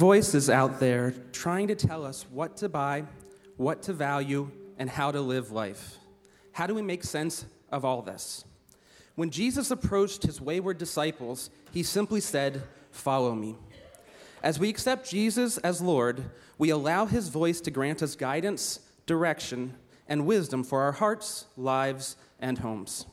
voices out there trying to tell us what to buy, what to value, and how to live life. How do we make sense of all this? When Jesus approached his wayward disciples, he simply said, Follow me. As we accept Jesus as Lord, we allow his voice to grant us guidance, direction, and wisdom for our hearts, lives, and homes.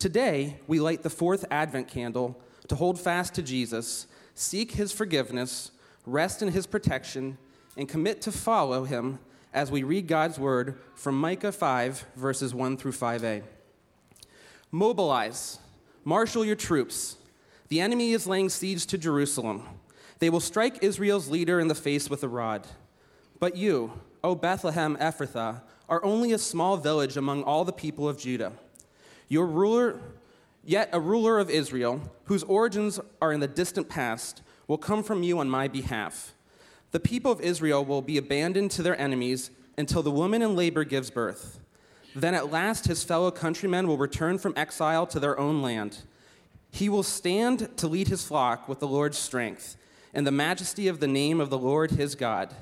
Today, we light the fourth Advent candle to hold fast to Jesus, seek his forgiveness, rest in his protection, and commit to follow him as we read God's word from Micah 5, verses 1 through 5a. Mobilize, marshal your troops. The enemy is laying siege to Jerusalem. They will strike Israel's leader in the face with a rod. But you, O Bethlehem Ephrathah, are only a small village among all the people of Judah. Your ruler, yet a ruler of Israel, whose origins are in the distant past, will come from you on my behalf. The people of Israel will be abandoned to their enemies until the woman in labor gives birth. Then at last his fellow countrymen will return from exile to their own land. He will stand to lead his flock with the Lord's strength and the majesty of the name of the Lord his God.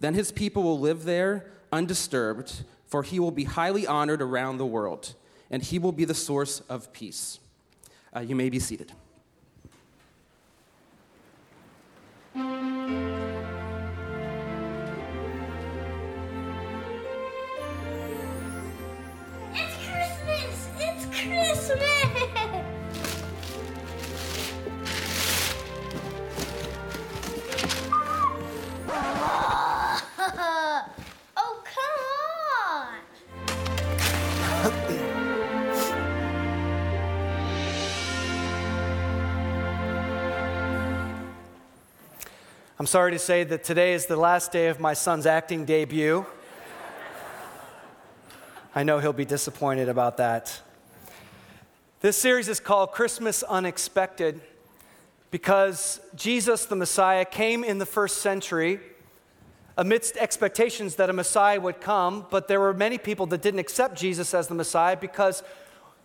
Then his people will live there undisturbed, for he will be highly honored around the world, and he will be the source of peace. Uh, you may be seated. Música I'm sorry to say that today is the last day of my son's acting debut. I know he'll be disappointed about that. This series is called Christmas Unexpected because Jesus, the Messiah, came in the first century amidst expectations that a Messiah would come, but there were many people that didn't accept Jesus as the Messiah because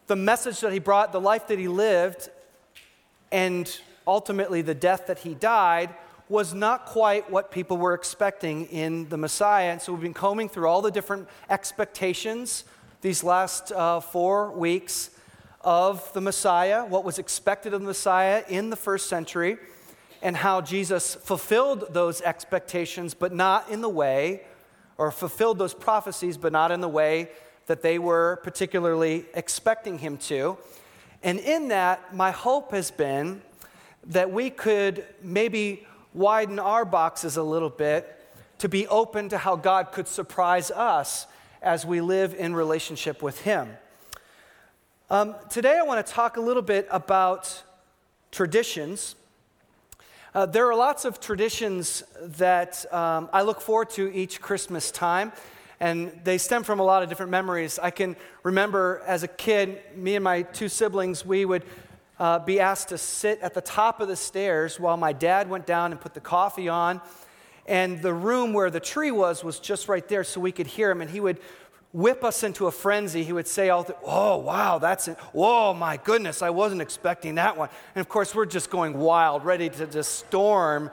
the message that he brought, the life that he lived, and ultimately the death that he died was not quite what people were expecting in the Messiah. And so we've been combing through all the different expectations these last uh, four weeks of the Messiah, what was expected of the Messiah in the first century, and how Jesus fulfilled those expectations, but not in the way, or fulfilled those prophecies, but not in the way that they were particularly expecting him to. And in that, my hope has been that we could maybe widen our boxes a little bit to be open to how God could surprise us as we live in relationship with Him. Um, today, I want to talk a little bit about traditions. Uh, there are lots of traditions that um, I look forward to each Christmas time, and they stem from a lot of different memories. I can remember as a kid, me and my two siblings, we would uh, be asked to sit at the top of the stairs while my dad went down and put the coffee on. And the room where the tree was was just right there so we could hear him. And he would whip us into a frenzy. He would say, all the, Oh, wow, that's it. Whoa, my goodness, I wasn't expecting that one. And of course, we're just going wild, ready to just storm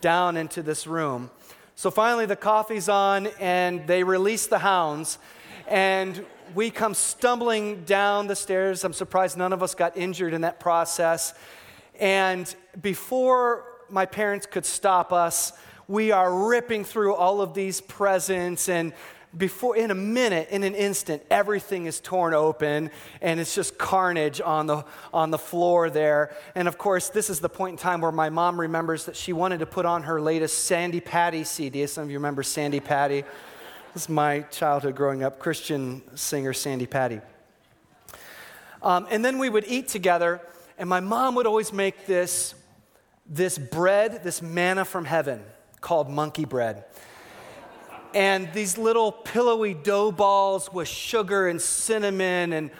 down into this room. So finally, the coffee's on, and they release the hounds. And we come stumbling down the stairs. I'm surprised none of us got injured in that process. And before my parents could stop us, we are ripping through all of these presents and before in a minute in an instant everything is torn open and it's just carnage on the on the floor there and of course this is the point in time where my mom remembers that she wanted to put on her latest Sandi Patty cd some of you remember Sandi Patty this is my childhood growing up, Christian singer Sandi Patty. Um, and then we would eat together, and my mom would always make this, this bread, this manna from heaven called monkey bread. And these little pillowy dough balls with sugar and cinnamon, and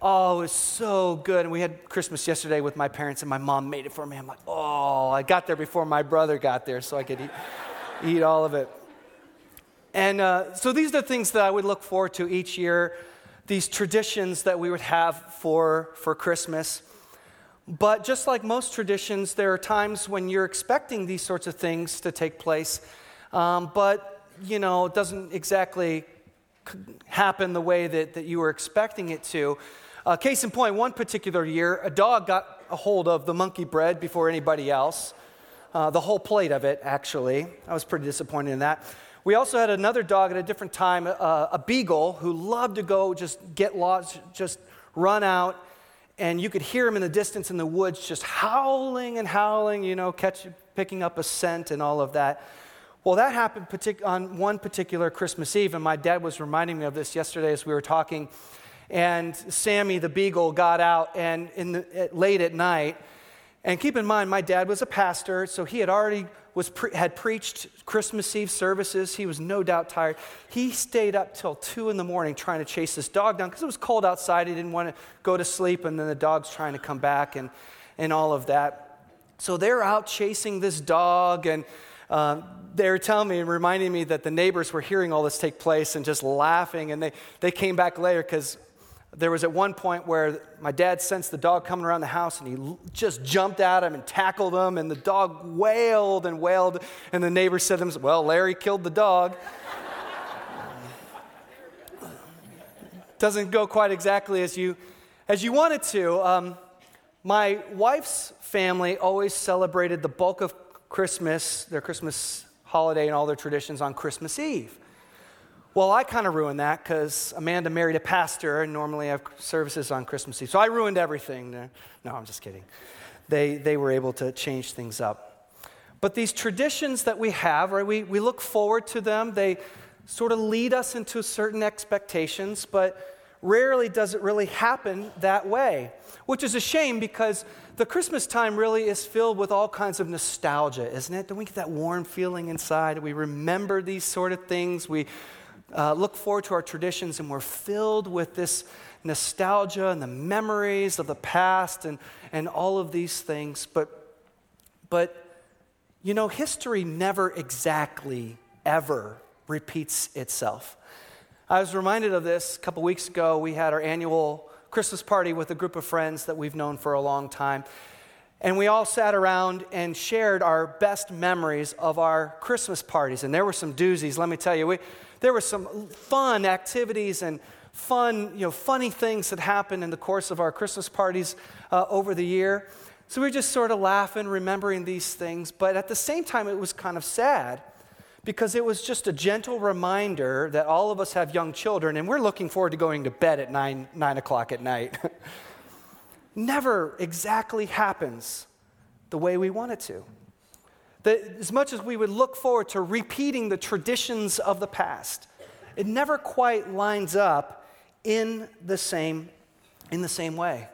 oh, it was so good. And we had Christmas yesterday with my parents, and my mom made it for me. I'm like, oh, I got there before my brother got there, so I could eat, eat all of it. And uh, so these are the things that I would look forward to each year, these traditions that we would have for, for Christmas. But just like most traditions, there are times when you're expecting these sorts of things to take place, um, but you know, it doesn't exactly happen the way that, that you were expecting it to. Uh, case in point, one particular year, a dog got a hold of the monkey bread before anybody else, uh, the whole plate of it, actually. I was pretty disappointed in that. We also had another dog at a different time, uh, a beagle, who loved to go just get lost, just run out and you could hear him in the distance in the woods just howling and howling, you know, catch, picking up a scent and all of that. Well, that happened partic- on one particular Christmas Eve, and my dad was reminding me of this yesterday as we were talking. And Sammy the beagle got out and in the, late at night. And keep in mind, my dad was a pastor, so he had already was pre- had preached Christmas Eve services. He was no doubt tired. He stayed up till two in the morning trying to chase this dog down because it was cold outside. He didn't want to go to sleep, and then the dog's trying to come back and, and all of that. So they're out chasing this dog, and um, they were telling me and reminding me that the neighbors were hearing all this take place and just laughing. And they, they came back later because there was at one point where my dad sensed the dog coming around the house and he just jumped at him and tackled him, and the dog wailed and wailed. And the neighbor said to him, Well, Larry killed the dog. Doesn't go quite exactly as you, as you wanted to. Um, my wife's family always celebrated the bulk of Christmas, their Christmas holiday, and all their traditions on Christmas Eve. Well, I kind of ruined that because Amanda married a pastor, and normally have services on Christmas Eve. So I ruined everything. No, I'm just kidding. They, they were able to change things up. But these traditions that we have, right, we, we look forward to them. They sort of lead us into certain expectations, but rarely does it really happen that way, which is a shame because the Christmas time really is filled with all kinds of nostalgia, isn't it? Don't we get that warm feeling inside? We remember these sort of things. We uh, look forward to our traditions and we're filled with this nostalgia and the memories of the past and, and all of these things. But, but, you know, history never exactly ever repeats itself. I was reminded of this a couple weeks ago. We had our annual Christmas party with a group of friends that we've known for a long time. And we all sat around and shared our best memories of our Christmas parties. And there were some doozies, let me tell you. We, there were some fun activities and fun, you know, funny things that happened in the course of our Christmas parties uh, over the year. So we were just sort of laughing, remembering these things. But at the same time, it was kind of sad because it was just a gentle reminder that all of us have young children and we're looking forward to going to bed at nine, nine o'clock at night. Never exactly happens the way we want it to. That as much as we would look forward to repeating the traditions of the past, it never quite lines up in the same, in the same way.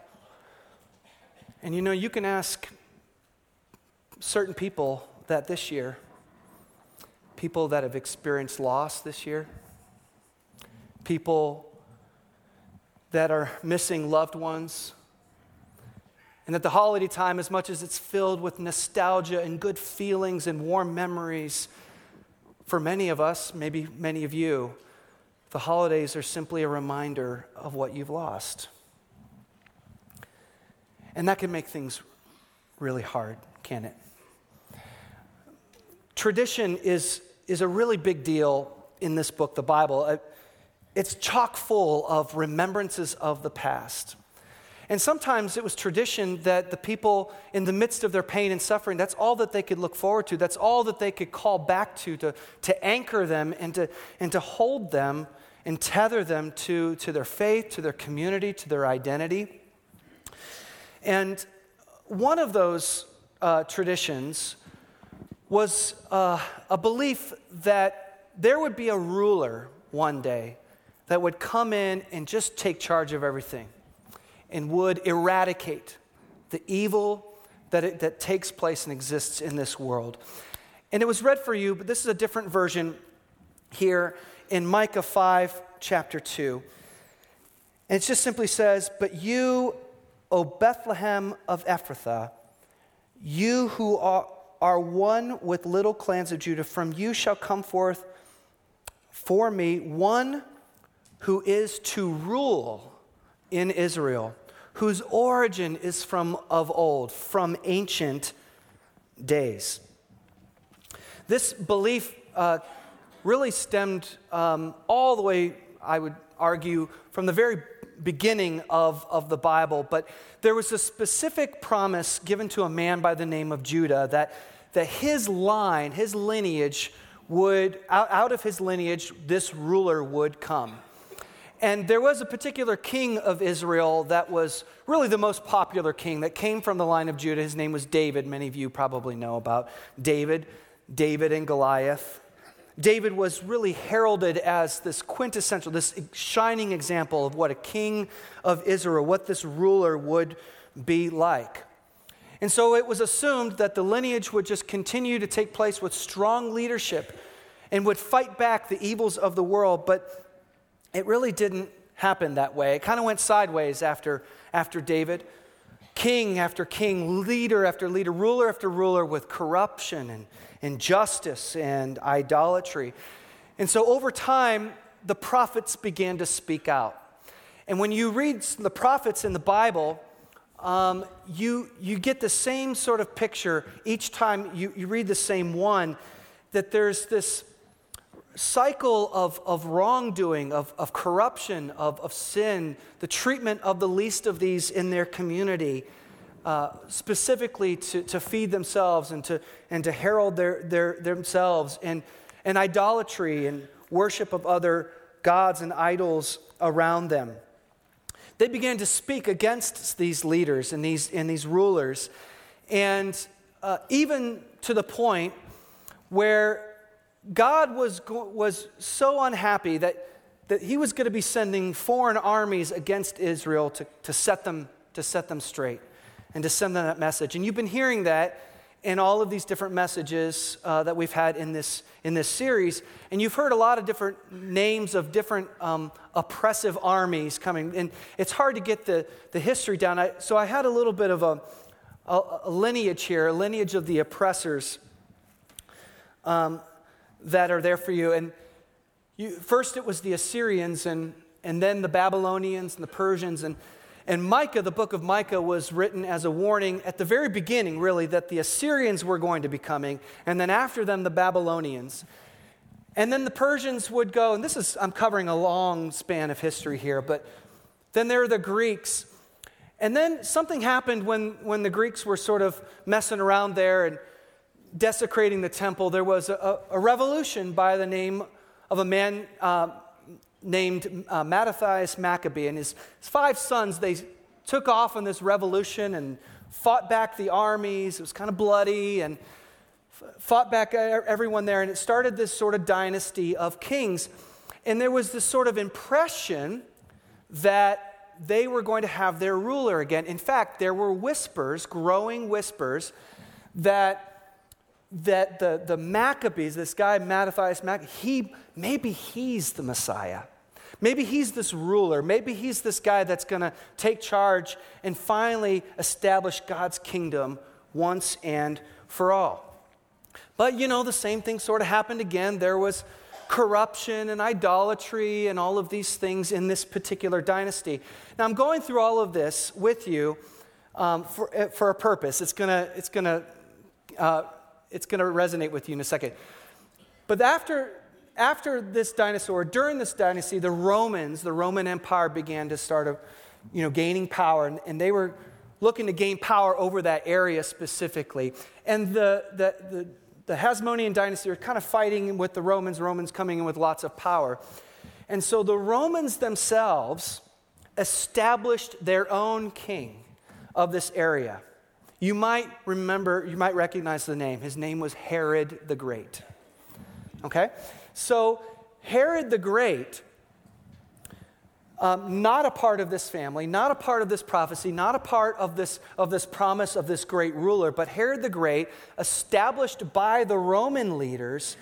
And you know, you can ask certain people that this year, people that have experienced loss this year, people that are missing loved ones, and at the holiday time, as much as it's filled with nostalgia and good feelings and warm memories, for many of us, maybe many of you, the holidays are simply a reminder of what you've lost. And that can make things really hard, can it? Tradition is, is a really big deal in this book, the Bible. Uh, it's chock full of remembrances of the past. And sometimes it was tradition that the people, in the midst of their pain and suffering, that's all that they could look forward to. That's all that they could call back to, to, to anchor them and to, and to hold them and tether them to, to their faith, to their community, to their identity. And one of those uh, traditions was uh, a belief that there would be a ruler one day that would come in and just take charge of everything and would eradicate the evil that, it, that takes place and exists in this world. And it was read for you, but this is a different version here in Micah 5, chapter 2. And it just simply says, But you, O Bethlehem of Ephrathah, you who are, are one with little clans of Judah, from you shall come forth for me one who is to rule in Israel whose origin is from of old, from ancient days. This belief uh, really stemmed um, all the way, I would argue, from the very beginning of, of the Bible. But there was a specific promise given to a man by the name of Judah that, that his line, his lineage, would, out, out of his lineage, this ruler would come. And there was a particular king of Israel that was really the most popular king that came from the line of Judah. His name was David. Many of you probably know about David, David and Goliath. David was really heralded as this quintessential, this shining example of what a king of Israel, what this ruler would be like. And so it was assumed that the lineage would just continue to take place with strong leadership and would fight back the evils of the world. But it really didn't happen that way. It kind of went sideways after, after David. King after king, leader after leader, ruler after ruler with corruption and injustice and idolatry. And so over time, the prophets began to speak out. And when you read the prophets in the Bible, um, you, you get the same sort of picture each time you, you read the same one that there's this cycle of, of wrongdoing, of, of corruption, of, of sin, the treatment of the least of these in their community, uh, specifically to, to feed themselves and to, and to herald their, their, themselves, and, and idolatry and worship of other gods and idols around them. They began to speak against these leaders and these, and these rulers, and uh, even to the point where God was, was so unhappy that, that he was going to be sending foreign armies against Israel to, to, set them, to set them straight and to send them that message. And you've been hearing that in all of these different messages uh, that we've had in this, in this series. And you've heard a lot of different names of different um, oppressive armies coming. And it's hard to get the, the history down. I, so I had a little bit of a, a, a lineage here, a lineage of the oppressors. Um, that are there for you. And you, first it was the Assyrians, and, and then the Babylonians and the Persians. And, and Micah, the book of Micah, was written as a warning at the very beginning, really, that the Assyrians were going to be coming, and then after them, the Babylonians. And then the Persians would go, and this is, I'm covering a long span of history here, but then there are the Greeks. And then something happened when, when the Greeks were sort of messing around there, and desecrating the temple, there was a, a revolution by the name of a man uh, named uh, Mattathias Maccabee. And his, his five sons, they took off on this revolution and fought back the armies. It was kind of bloody and fought back everyone there. And it started this sort of dynasty of kings. And there was this sort of impression that they were going to have their ruler again. In fact, there were whispers, growing whispers, that that the, the Maccabees, this guy Mattathias Maccabee, he, maybe he's the Messiah. Maybe he's this ruler. Maybe he's this guy that's going to take charge and finally establish God's kingdom once and for all. But you know, the same thing sort of happened again. There was corruption and idolatry and all of these things in this particular dynasty. Now, I'm going through all of this with you um, for, for a purpose. It's going to it's gonna, uh, it's going to resonate with you in a second. But after, after this dinosaur, during this dynasty, the Romans, the Roman Empire began to start a, you know, gaining power, and, and they were looking to gain power over that area specifically. And the, the, the, the Hasmonean dynasty were kind of fighting with the Romans, Romans coming in with lots of power. And so the Romans themselves established their own king of this area. You might remember, you might recognize the name. His name was Herod the Great. Okay? So, Herod the Great, um, not a part of this family, not a part of this prophecy, not a part of this, of this promise of this great ruler, but Herod the Great, established by the Roman leaders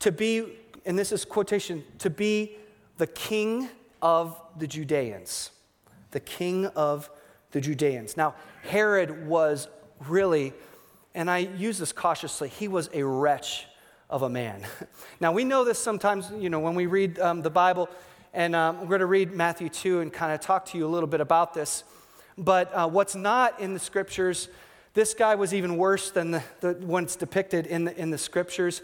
to be, and this is quotation, to be the king of the Judeans. The king of the Judeans. Now, Herod was really, and I use this cautiously, he was a wretch of a man. now, we know this sometimes, you know, when we read um, the Bible, And um, we're going to read Matthew 2 and kind of talk to you a little bit about this. But uh, what's not in the scriptures, this guy was even worse than the, the depicted in the, in the scriptures.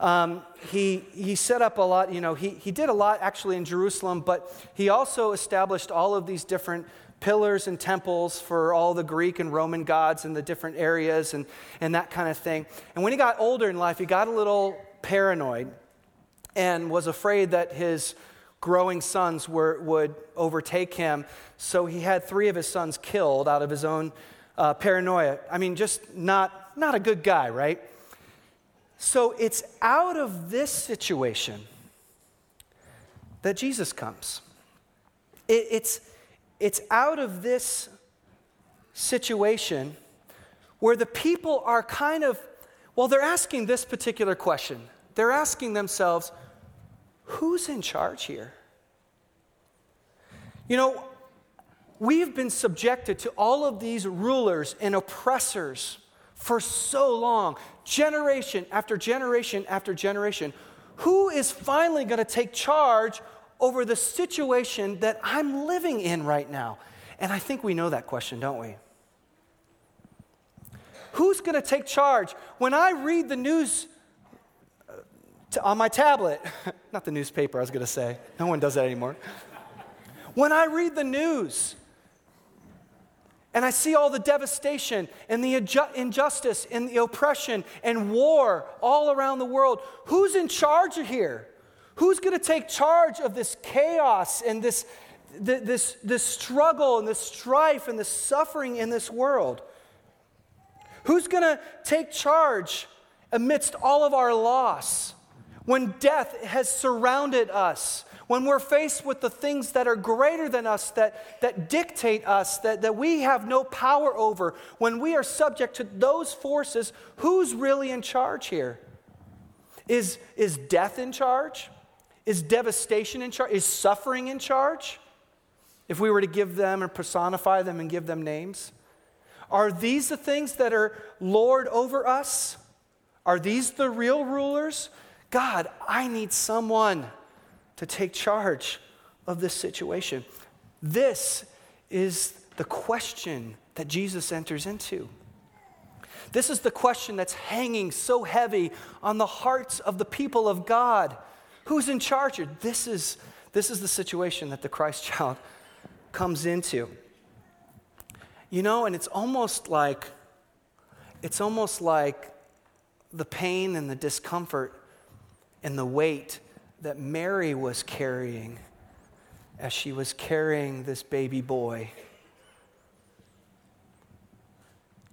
Um, he, he set up a lot, you know, he, he did a lot actually in Jerusalem, but he also established all of these different pillars and temples for all the Greek and Roman gods in the different areas and, and that kind of thing. And when he got older in life, he got a little paranoid and was afraid that his growing sons were, would overtake him. So he had three of his sons killed out of his own uh, paranoia. I mean, just not, not a good guy, right? So it's out of this situation that Jesus comes. It, it's, it's out of this situation where the people are kind of, well, they're asking this particular question. They're asking themselves, who's in charge here? You know, we've been subjected to all of these rulers and oppressors for so long, generation after generation after generation. Who is finally going to take charge over the situation that I'm living in right now? And I think we know that question, don't we? Who's going to take charge? When I read the news uh, to, on my tablet, not the newspaper, I was going to say, no one does that anymore. when I read the news, and I see all the devastation and the injustice and the oppression and war all around the world. Who's in charge here? Who's going to take charge of this chaos and this, this, this struggle and this strife and this suffering in this world? Who's going to take charge amidst all of our loss? when death has surrounded us, when we're faced with the things that are greater than us, that, that dictate us, that, that we have no power over, when we are subject to those forces, who's really in charge here? Is, is death in charge? Is devastation in charge? Is suffering in charge? If we were to give them and personify them and give them names? Are these the things that are Lord over us? Are these the real rulers? God, I need someone to take charge of this situation. This is the question that Jesus enters into. This is the question that's hanging so heavy on the hearts of the people of God. Who's in charge here? This is, this is the situation that the Christ child comes into. You know, and it's almost like it's almost like the pain and the discomfort and the weight that Mary was carrying as she was carrying this baby boy.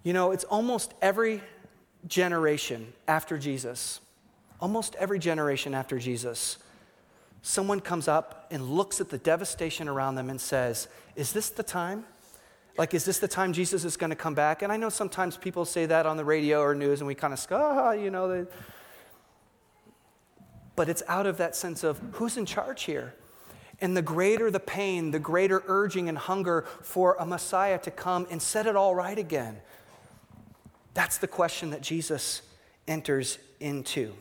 You know, it's almost every generation after Jesus, almost every generation after Jesus, someone comes up and looks at the devastation around them and says, Is this the time? Like, is this the time Jesus is going to come back? And I know sometimes people say that on the radio or news, and we kind of go, ah, you know, they, but it's out of that sense of who's in charge here? And the greater the pain, the greater urging and hunger for a Messiah to come and set it all right again. That's the question that Jesus enters into.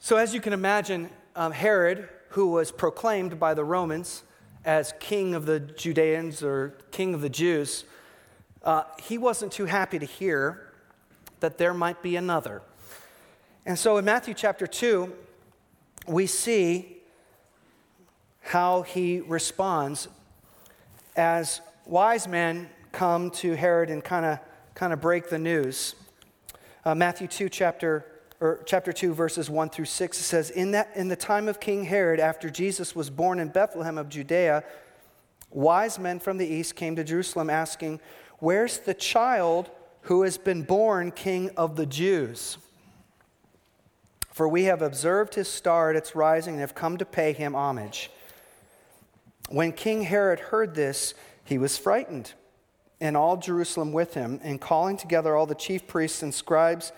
So, as you can imagine, um, Herod, who was proclaimed by the Romans as king of the Judeans or king of the Jews, uh, he wasn't too happy to hear that there might be another. And so in Matthew chapter 2, we see how he responds as wise men come to Herod and kind of kind of break the news. Uh, Matthew 2 chapter or chapter 2 verses 1 through 6 it says in that in the time of King Herod after Jesus was born in Bethlehem of Judea wise men from the east came to Jerusalem asking where's the child who has been born king of the Jews for we have observed his star at its rising and have come to pay him homage. When King Herod heard this, he was frightened, and all Jerusalem with him. And calling together all the chief priests and scribes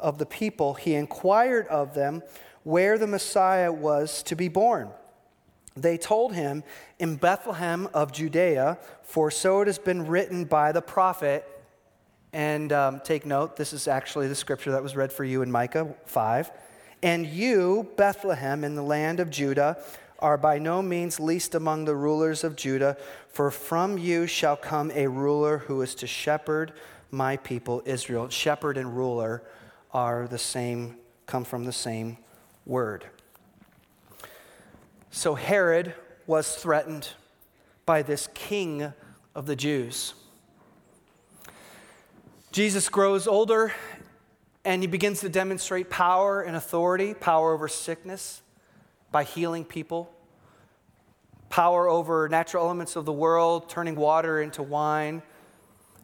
of the people, he inquired of them where the Messiah was to be born. They told him, In Bethlehem of Judea, for so it has been written by the prophet. And um, take note, this is actually the scripture that was read for you in Micah 5. And you, Bethlehem, in the land of Judah, are by no means least among the rulers of Judah, for from you shall come a ruler who is to shepherd my people Israel. Shepherd and ruler are the same, come from the same word. So Herod was threatened by this king of the Jews. Jesus grows older and he begins to demonstrate power and authority power over sickness by healing people, power over natural elements of the world, turning water into wine,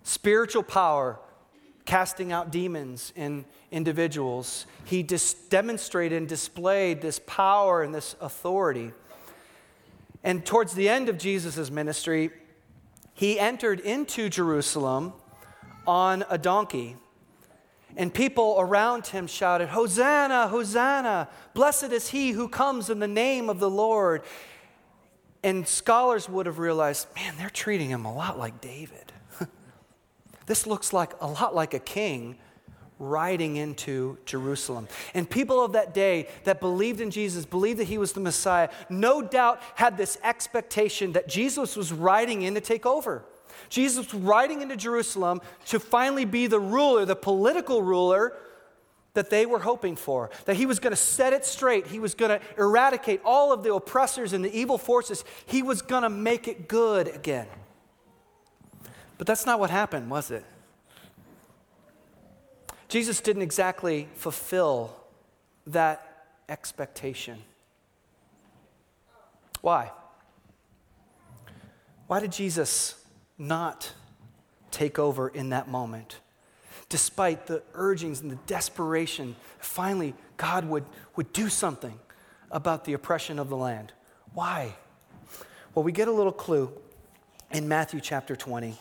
spiritual power, casting out demons in individuals. He dis- demonstrated and displayed this power and this authority. And towards the end of Jesus' ministry, he entered into Jerusalem on a donkey. And people around him shouted, Hosanna, Hosanna, blessed is he who comes in the name of the Lord. And scholars would have realized, man, they're treating him a lot like David. This looks like a lot like a king riding into Jerusalem. And people of that day that believed in Jesus, believed that he was the Messiah, no doubt had this expectation that Jesus was riding in to take over. Jesus riding into Jerusalem to finally be the ruler, the political ruler that they were hoping for. That he was going to set it straight. He was going to eradicate all of the oppressors and the evil forces. He was going to make it good again. But that's not what happened, was it? Jesus didn't exactly fulfill that expectation. Why? Why did Jesus not take over in that moment? Despite the urgings and the desperation, finally, God would, would do something about the oppression of the land. Why? Well, we get a little clue in Matthew chapter 20.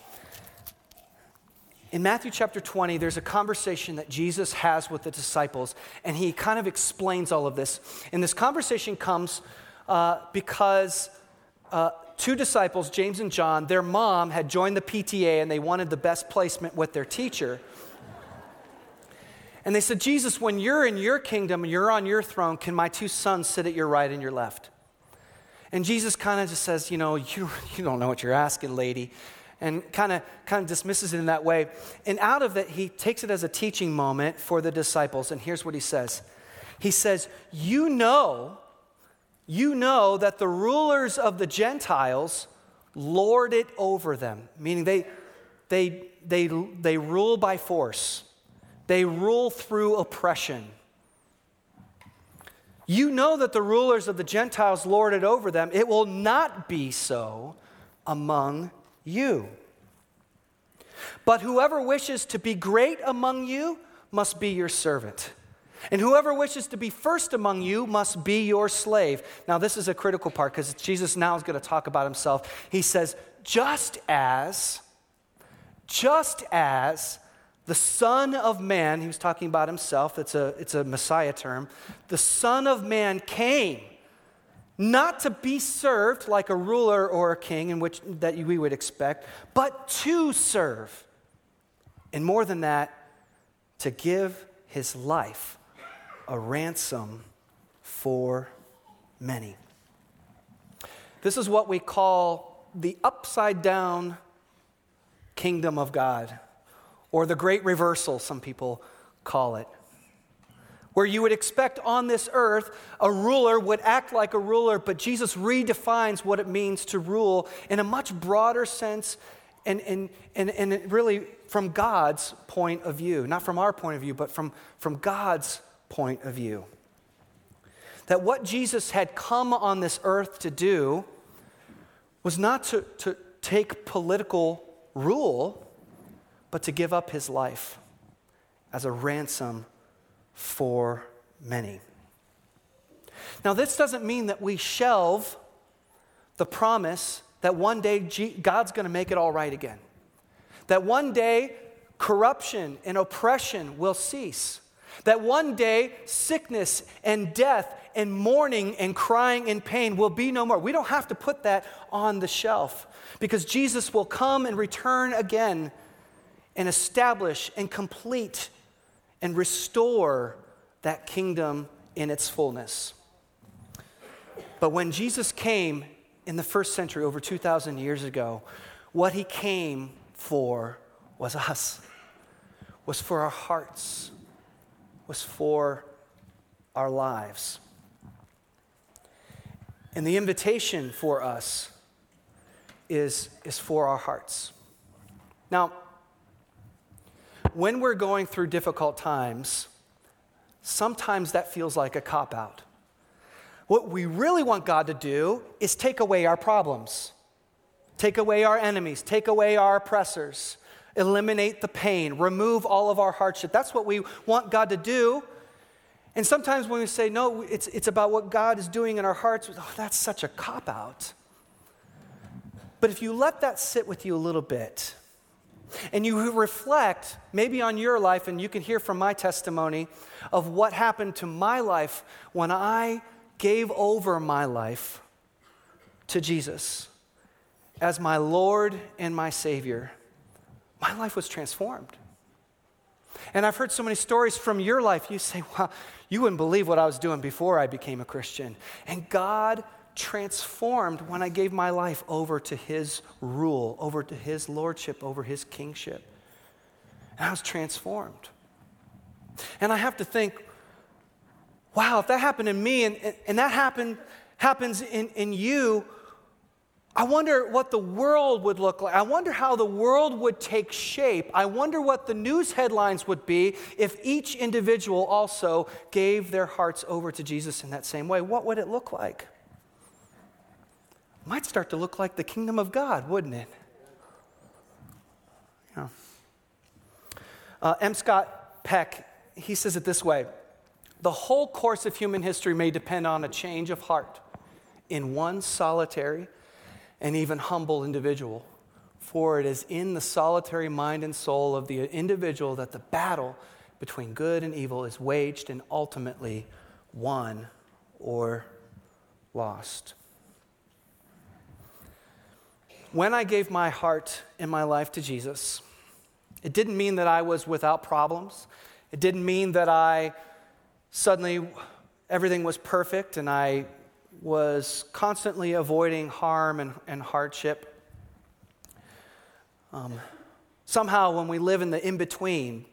In Matthew chapter 20, there's a conversation that Jesus has with the disciples, and he kind of explains all of this. And this conversation comes uh, because uh, two disciples, James and John, their mom had joined the PTA and they wanted the best placement with their teacher. And they said, Jesus, when you're in your kingdom and you're on your throne, can my two sons sit at your right and your left? And Jesus kind of just says, You know, you, you don't know what you're asking, lady and kind of kind of dismisses it in that way. And out of it, he takes it as a teaching moment for the disciples. And here's what he says. He says, "You know, you know that the rulers of the Gentiles lord it over them, meaning they they they they rule by force. They rule through oppression." You know that the rulers of the Gentiles lord it over them. It will not be so among you. But whoever wishes to be great among you must be your servant. And whoever wishes to be first among you must be your slave. Now, this is a critical part because Jesus now is going to talk about himself. He says, just as, just as the Son of Man, he was talking about himself, it's a, it's a Messiah term, the Son of Man came not to be served like a ruler or a king in which that we would expect but to serve. And more than that to give his life a ransom for many. This is what we call the upside down kingdom of god or the great reversal some people call it where you would expect on this earth a ruler would act like a ruler, but Jesus redefines what it means to rule in a much broader sense and, and, and, and really from God's point of view. Not from our point of view, but from, from God's point of view. That what Jesus had come on this earth to do was not to, to take political rule, but to give up his life as a ransom for many. Now, this doesn't mean that we shelve the promise that one day God's going to make it all right again. That one day corruption and oppression will cease. That one day sickness and death and mourning and crying and pain will be no more. We don't have to put that on the shelf because Jesus will come and return again and establish and complete and restore that kingdom in its fullness. But when Jesus came in the first century, over 2,000 years ago, what he came for was us, was for our hearts, was for our lives. And the invitation for us is, is for our hearts. Now, when we're going through difficult times, sometimes that feels like a cop out. What we really want God to do is take away our problems, take away our enemies, take away our oppressors, eliminate the pain, remove all of our hardship. That's what we want God to do. And sometimes when we say, no, it's, it's about what God is doing in our hearts, oh, that's such a cop out. But if you let that sit with you a little bit, and you reflect maybe on your life, and you can hear from my testimony of what happened to my life when I gave over my life to Jesus as my Lord and my Savior, my life was transformed. And I've heard so many stories from your life. You say, wow, you wouldn't believe what I was doing before I became a Christian. And God transformed when I gave my life over to His rule, over to His lordship, over His kingship. And I was transformed. And I have to think, wow, if that happened in me and, and that happened, happens in, in you, I wonder what the world would look like. I wonder how the world would take shape. I wonder what the news headlines would be if each individual also gave their hearts over to Jesus in that same way. What would it look like? Might start to look like the kingdom of God, wouldn't it? Yeah. Uh, M. Scott Peck, he says it this way The whole course of human history may depend on a change of heart in one solitary and even humble individual. For it is in the solitary mind and soul of the individual that the battle between good and evil is waged and ultimately won or lost. When I gave my heart and my life to Jesus, it didn't mean that I was without problems. It didn't mean that I suddenly everything was perfect and I was constantly avoiding harm and, and hardship. Um, somehow, when we live in the in between,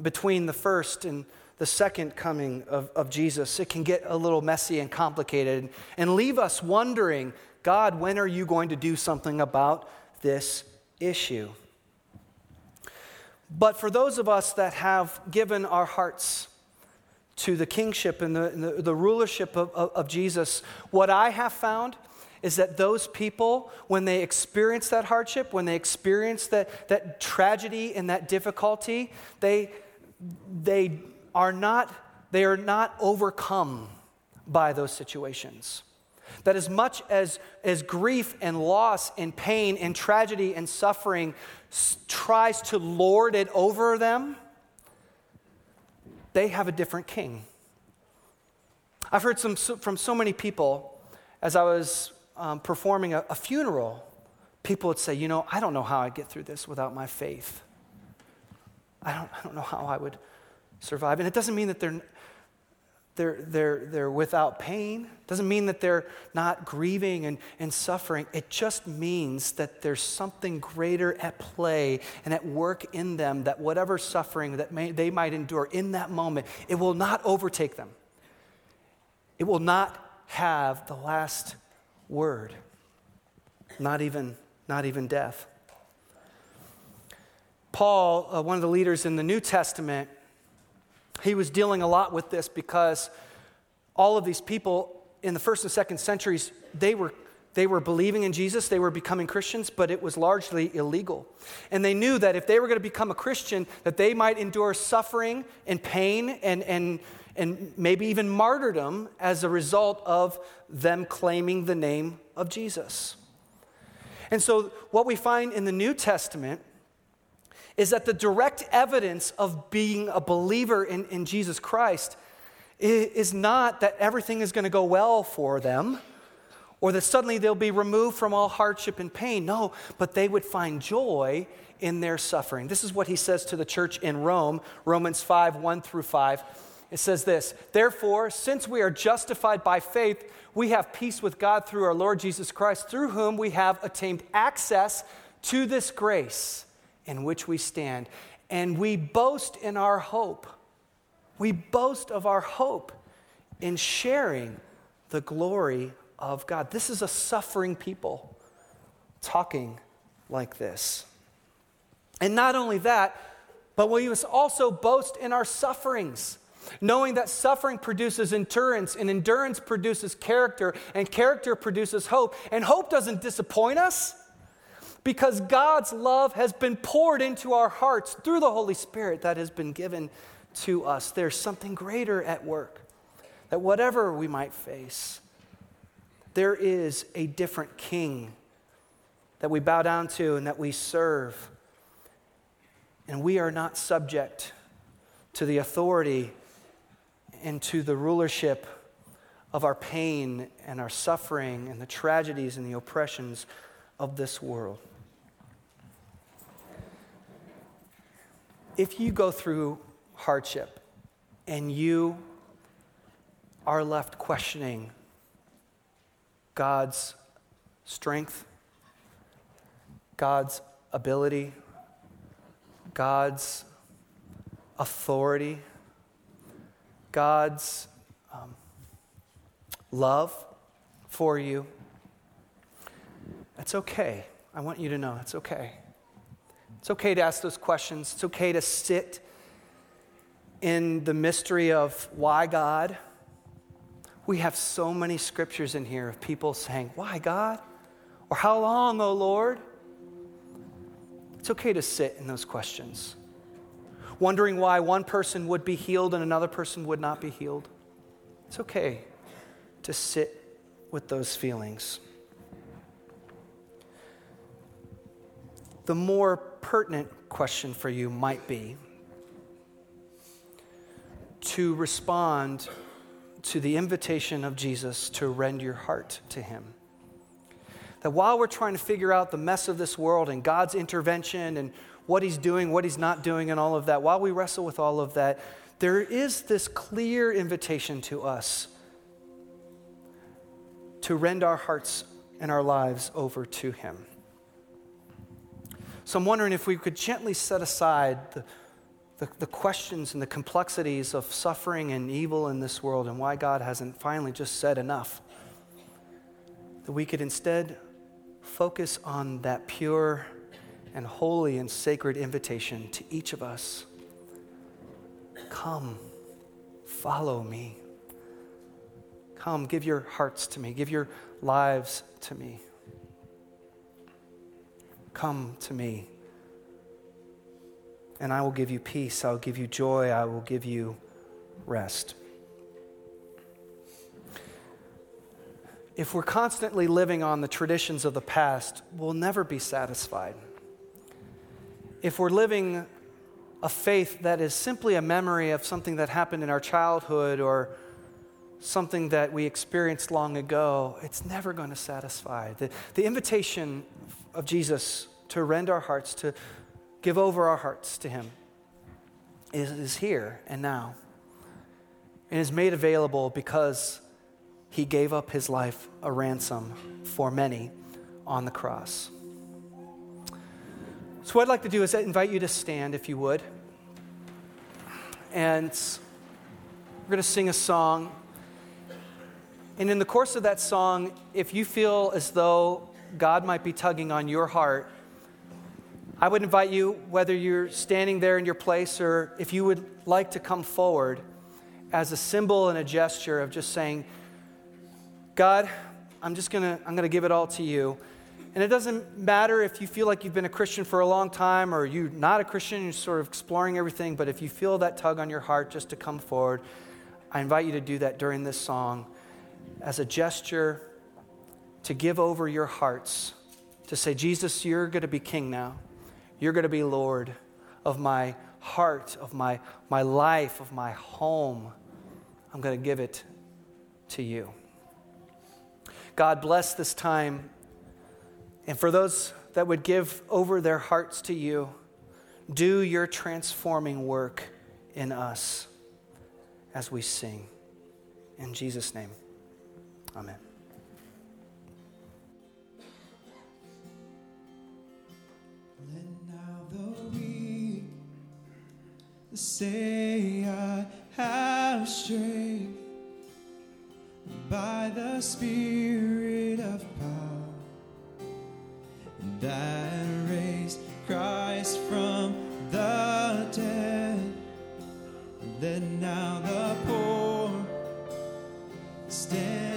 between the first and the second coming of, of Jesus, it can get a little messy and complicated and leave us wondering God, when are you going to do something about this issue? But for those of us that have given our hearts to the kingship and the, the, the rulership of, of, of Jesus, what I have found is that those people, when they experience that hardship, when they experience that, that tragedy and that difficulty, they, they, are not, they are not overcome by those situations. That as much as, as grief and loss and pain and tragedy and suffering s- tries to lord it over them, they have a different king. I've heard some, from so many people as I was um, performing a, a funeral, people would say, You know, I don't know how I get through this without my faith. I don't, I don't know how I would survive. And it doesn't mean that they're they're, they're, they're without pain. Doesn't mean that they're not grieving and, and suffering. It just means that there's something greater at play and at work in them that whatever suffering that may, they might endure in that moment, it will not overtake them. It will not have the last word, not even, not even death. Paul, uh, one of the leaders in the New Testament, he was dealing a lot with this because all of these people in the first and second centuries, they were, they were believing in Jesus, they were becoming Christians, but it was largely illegal. And they knew that if they were going to become a Christian, that they might endure suffering and pain and, and, and maybe even martyrdom as a result of them claiming the name of Jesus. And so, what we find in the New Testament is that the direct evidence of being a believer in, in Jesus Christ is not that everything is going to go well for them or that suddenly they'll be removed from all hardship and pain. No, but they would find joy in their suffering. This is what he says to the church in Rome, Romans 5 1 through 5. It says this Therefore, since we are justified by faith, we have peace with God through our Lord Jesus Christ, through whom we have attained access to this grace in which we stand. And we boast in our hope. We boast of our hope in sharing the glory of God. This is a suffering people talking like this. And not only that, but we must also boast in our sufferings, knowing that suffering produces endurance, and endurance produces character, and character produces hope. And hope doesn't disappoint us because God's love has been poured into our hearts through the Holy Spirit that has been given to us. There's something greater at work, that whatever we might face, there is a different king that we bow down to and that we serve. And we are not subject to the authority and to the rulership of our pain and our suffering and the tragedies and the oppressions of this world. If you go through hardship and you are left questioning God's strength, God's ability, God's authority, God's um, love for you. That's okay. I want you to know that's okay. It's okay to ask those questions. It's okay to sit in the mystery of why God. We have so many scriptures in here of people saying, Why God? Or how long, O Lord? It's okay to sit in those questions, wondering why one person would be healed and another person would not be healed. It's okay to sit with those feelings. The more pertinent question for you might be to respond to the invitation of Jesus to rend your heart to Him. That while we're trying to figure out the mess of this world and God's intervention and what He's doing, what He's not doing, and all of that, while we wrestle with all of that, there is this clear invitation to us to rend our hearts and our lives over to Him. So I'm wondering if we could gently set aside the, the, the, questions and the complexities of suffering and evil in this world and why God hasn't finally just said enough. That we could instead focus on that pure and holy and sacred invitation to each of us Come, follow me. Come, give your hearts to me, give your lives to me. Come to me, and I will give you peace, I will give you joy, I will give you rest. if we're constantly living on the traditions of the past, we'll never be satisfied. If we're living a faith that is simply a memory of something that happened in our childhood or something that we experienced long ago, it's never going to satisfy. The, the invitation of Jesus to rend our hearts, to give over our hearts to Him, is, is here and now. And is made available because he gave up his life a ransom for many on the cross. So, what I'd like to do is invite you to stand, if you would. And we're going to sing a song. And in the course of that song, if you feel as though God might be tugging on your heart, I would invite you, whether you're standing there in your place or if you would like to come forward as a symbol and a gesture of just saying, God, I'm just to I'm to give it all to you. And it doesn't matter if you feel like you've been a Christian for a long time or you're not a Christian, you're sort of exploring everything, but if you feel that tug on your heart just to come forward, I invite you to do that during this song as a gesture to give over your hearts, to say, Jesus, you're going to be king now. You're going to be Lord of my heart, of my, my life, of my home. I'm going to give it to you. God bless this time. And for those that would give over their hearts to you, do your transforming work in us as we sing. In Jesus' name, amen. say I have strength by the Spirit of power that raised Christ from the dead. Then now the poor stand.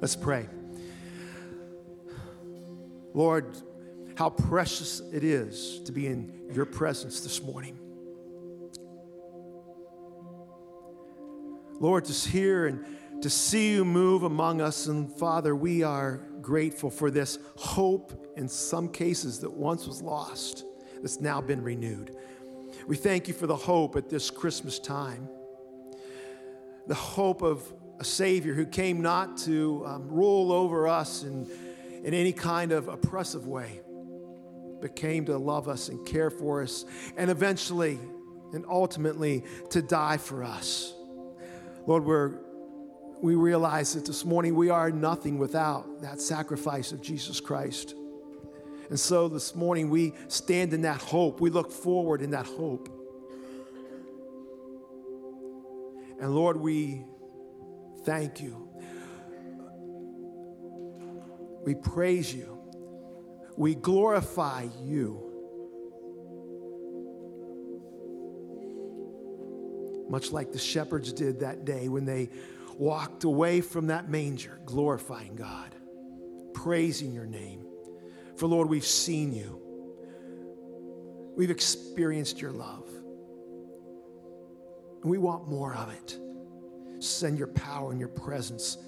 Let's pray. Lord, how precious it is to be in your presence this morning. Lord, to hear and to see you move among us. And Father, we are grateful for this hope in some cases that once was lost, that's now been renewed. We thank you for the hope at this Christmas time. The hope of a Savior who came not to um, rule over us in, in any kind of oppressive way, but came to love us and care for us, and eventually and ultimately to die for us. Lord, we're, we realize that this morning we are nothing without that sacrifice of Jesus Christ. And so this morning we stand in that hope. We look forward in that hope. And Lord, we thank you. We praise you. We glorify you. much like the shepherds did that day when they walked away from that manger, glorifying God, praising your name. For Lord, we've seen you, we've experienced your love, we want more of it. Send your power and your presence,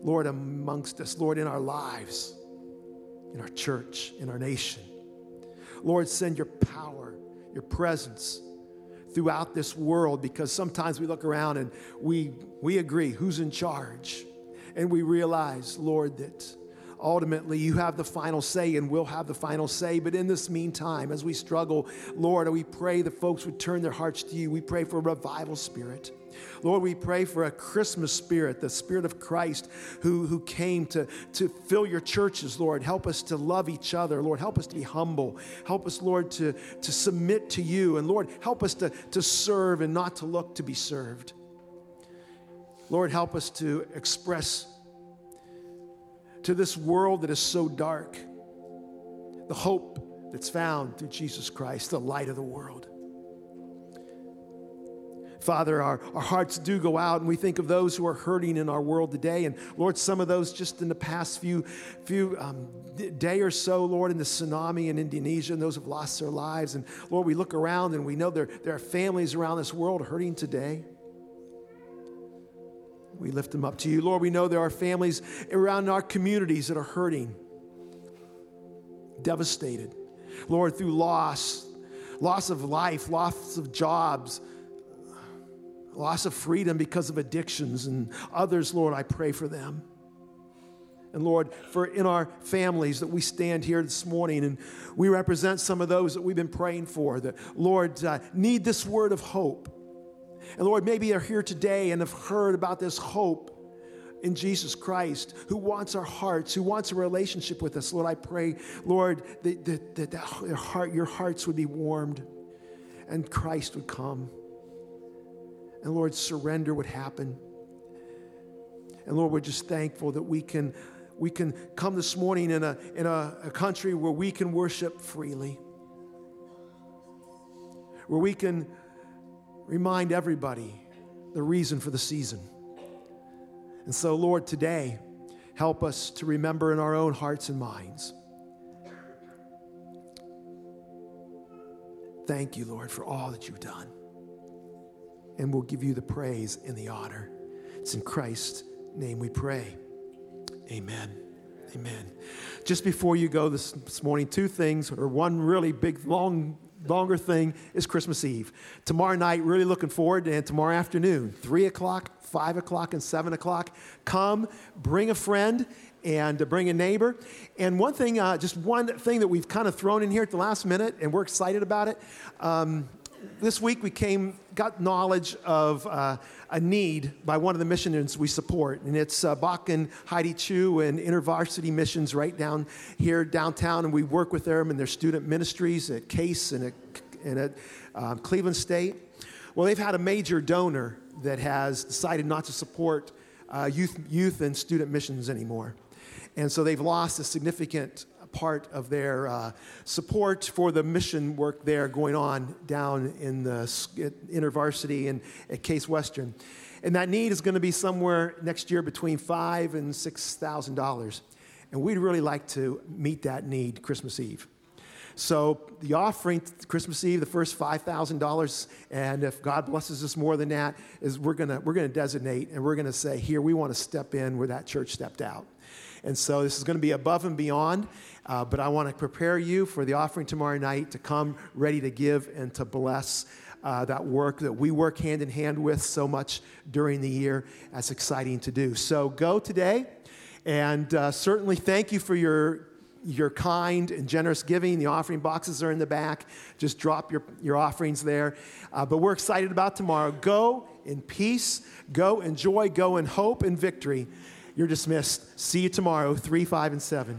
Lord, amongst us, Lord, in our lives, in our church, in our nation. Lord, send your power, your presence throughout this world because sometimes we look around and we, we agree who's in charge. And we realize, Lord, that ultimately you have the final say and we'll have the final say. But in this meantime, as we struggle, Lord, we pray that folks would turn their hearts to you. We pray for a revival spirit. Lord, we pray for a Christmas spirit, the spirit of Christ who, who came to, to fill your churches, Lord. Help us to love each other. Lord, help us to be humble. Help us, Lord, to, to submit to you. And Lord, help us to, to serve and not to look to be served. Lord, help us to express to this world that is so dark the hope that's found through Jesus Christ, the light of the world. Father, our, our hearts do go out and we think of those who are hurting in our world today. And Lord, some of those just in the past few, few um, day or so, Lord, in the tsunami in Indonesia, and those have lost their lives. And Lord, we look around and we know there, there are families around this world hurting today. We lift them up to you. Lord, we know there are families around our communities that are hurting, devastated. Lord, through loss, loss of life, loss of jobs, loss of freedom because of addictions, and others, Lord, I pray for them. And Lord, for in our families that we stand here this morning and we represent some of those that we've been praying for that, Lord, uh, need this word of hope. And Lord, maybe they're here today and have heard about this hope in Jesus Christ who wants our hearts, who wants a relationship with us. Lord, I pray, Lord, that, that, that, that heart, your hearts would be warmed and Christ would come. And Lord, surrender would happen. And Lord, we're just thankful that we can, we can come this morning in, a, in a, a country where we can worship freely, where we can remind everybody the reason for the season. And so, Lord, today, help us to remember in our own hearts and minds. Thank you, Lord, for all that you've done and we'll give you the praise and the honor. It's in Christ's name we pray. Amen. Amen. Just before you go this, this morning, two things, or one really big, long, longer thing is Christmas Eve. Tomorrow night, really looking forward, and tomorrow afternoon, 3 o'clock, 5 o'clock, and 7 o'clock. Come, bring a friend, and bring a neighbor. And one thing, uh, just one thing that we've kind of thrown in here at the last minute, and we're excited about it. Um, this week we came, got knowledge of uh, a need by one of the missionaries we support, and it's uh, Bach and Heidi Chu and InterVarsity Missions right down here downtown, and we work with them and their student ministries at Case and at, and at um, Cleveland State. Well, they've had a major donor that has decided not to support uh, youth, youth and student missions anymore. And so they've lost a significant part of their uh, support for the mission work there going on down in the InterVarsity and at Case Western. And that need is going to be somewhere next year between five and six thousand dollars. And we'd really like to meet that need Christmas Eve. So the offering Christmas Eve, the first five thousand dollars, and if God blesses us more than that, is we're gonna we're gonna designate and we're gonna say here we want to step in where that church stepped out. And so this is going to be above and beyond, uh, but I want to prepare you for the offering tomorrow night to come ready to give and to bless uh, that work that we work hand in hand with so much during the year. That's exciting to do. So go today, and uh, certainly thank you for your your kind and generous giving. The offering boxes are in the back. Just drop your, your offerings there. Uh, but we're excited about tomorrow. Go in peace, go in joy, go in hope and victory. You're dismissed. See you tomorrow, 3, 5, and 7.